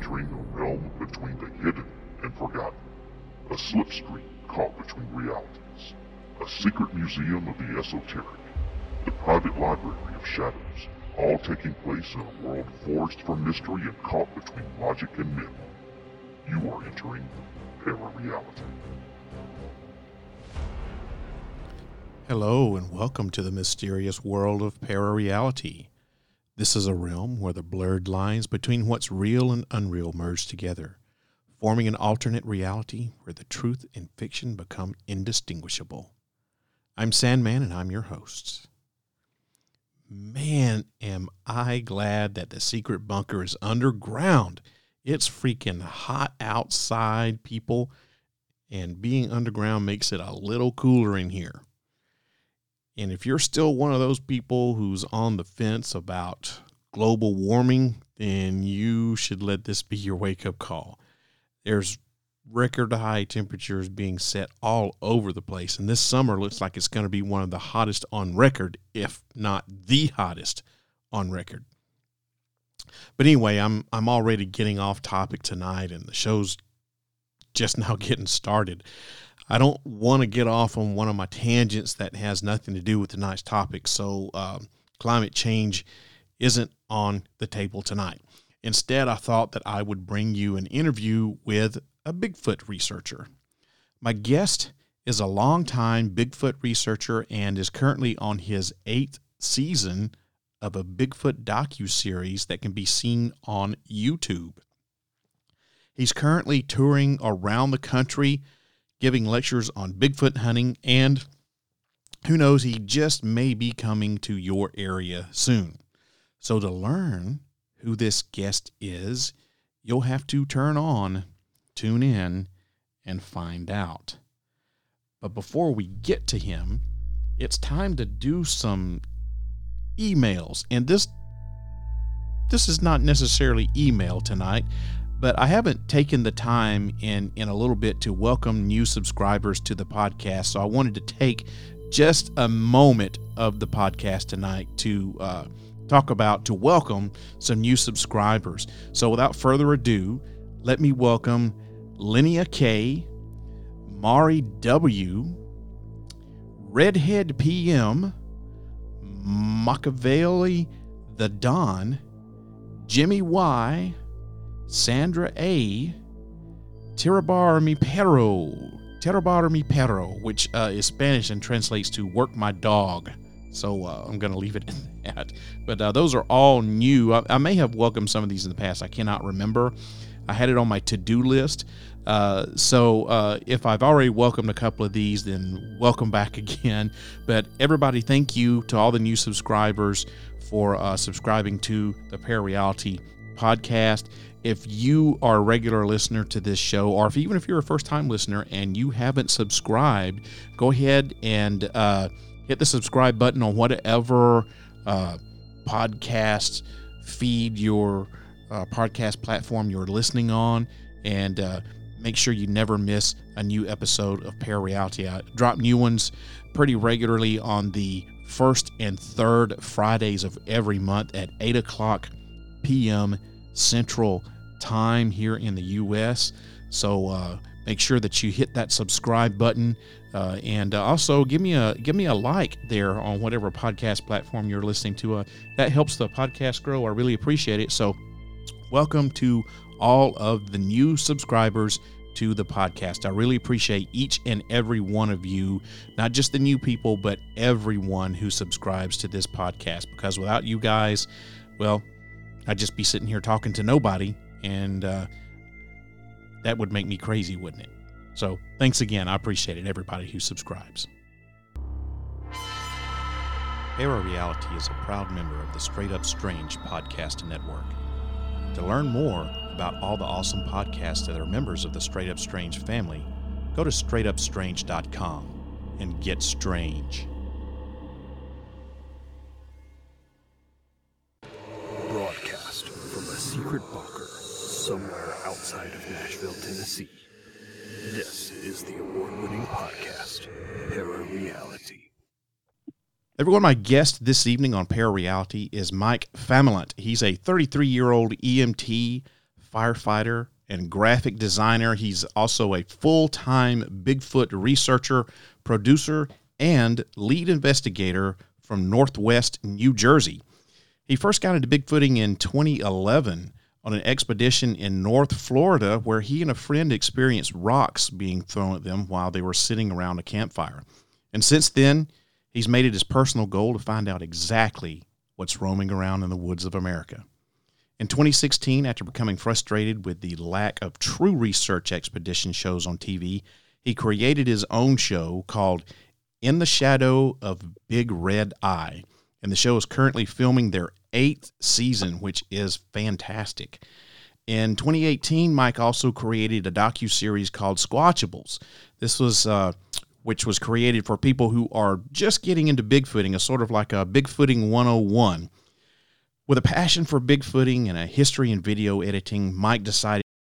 entering a realm between the hidden and forgotten. A slipstream caught between realities. A secret museum of the esoteric. The private library of shadows. All taking place in a world forged from mystery and caught between logic and myth. You are entering para-reality. Hello, and welcome to the mysterious world of parareality. This is a realm where the blurred lines between what's real and unreal merge together, forming an alternate reality where the truth and fiction become indistinguishable. I'm Sandman, and I'm your host. Man, am I glad that the secret bunker is underground. It's freaking hot outside, people, and being underground makes it a little cooler in here. And if you're still one of those people who's on the fence about global warming, then you should let this be your wake up call. There's record high temperatures being set all over the place, and this summer looks like it's going to be one of the hottest on record, if not the hottest on record. But anyway, I'm I'm already getting off topic tonight, and the show's just now getting started. I don't want to get off on one of my tangents that has nothing to do with tonight's topic. So, um, climate change isn't on the table tonight. Instead, I thought that I would bring you an interview with a Bigfoot researcher. My guest is a longtime Bigfoot researcher and is currently on his eighth season of a Bigfoot docu-series that can be seen on YouTube. He's currently touring around the country giving lectures on Bigfoot hunting, and who knows, he just may be coming to your area soon. So, to learn who this guest is, you'll have to turn on, tune in, and find out. But before we get to him, it's time to do some emails. And this this is not necessarily email tonight but I haven't taken the time in in a little bit to welcome new subscribers to the podcast. So I wanted to take just a moment of the podcast tonight to uh, talk about to welcome some new subscribers. So without further ado, let me welcome Linnea K, Mari W, Redhead PM, Machiavelli the Don, Jimmy Y. Sandra A. Tirabar mi perro. Tirabar mi perro, which uh, is Spanish and translates to work my dog. So uh, I'm going to leave it in that. But uh, those are all new. I, I, may have welcomed some of these in the past. I cannot remember. I had it on my to do list. Uh, so uh, if I've already welcomed a couple of these, then welcome back again. But everybody, thank you to all the new subscribers for uh, subscribing to the Parareality podcast if you are a regular listener to this show, or if even if you're a first time listener and you haven't subscribed, go ahead and uh, hit the subscribe button on whatever uh, podcast feed your uh, podcast platform you're listening on, and uh, make sure you never miss a new episode of Parareality. I drop new ones pretty regularly on the first and third Fridays of every month at 8 o'clock p.m. Central Time here in the U.S. So uh, make sure that you hit that subscribe button, uh, and uh, also give me a give me a like there on whatever podcast platform you're listening to. Uh, that helps the podcast grow. I really appreciate it. So, welcome to all of the new subscribers to the podcast. I really appreciate each and every one of you, not just the new people, but everyone who subscribes to this podcast. Because without you guys, well, I'd just be sitting here talking to nobody, and uh, that would make me crazy, wouldn't it? So thanks again. I appreciate it, everybody who subscribes. Parareality is a proud member of the Straight Up Strange podcast network. To learn more about all the awesome podcasts that are members of the Straight Up Strange family, go to straightupstrange.com and get strange. Secret bunker somewhere outside of Nashville, Tennessee. This is the award winning podcast, Parareality. Everyone, my guest this evening on Parareality is Mike Familant. He's a 33 year old EMT, firefighter, and graphic designer. He's also a full time Bigfoot researcher, producer, and lead investigator from Northwest New Jersey. He first got into Bigfooting in 2011 on an expedition in North Florida where he and a friend experienced rocks being thrown at them while they were sitting around a campfire. And since then, he's made it his personal goal to find out exactly what's roaming around in the woods of America. In 2016, after becoming frustrated with the lack of true research expedition shows on TV, he created his own show called In the Shadow of Big Red Eye. And the show is currently filming their eighth season, which is fantastic. In 2018, Mike also created a docu series called Squatchables. This was uh, which was created for people who are just getting into Bigfooting, a sort of like a Bigfooting 101. With a passion for Bigfooting and a history in video editing, Mike decided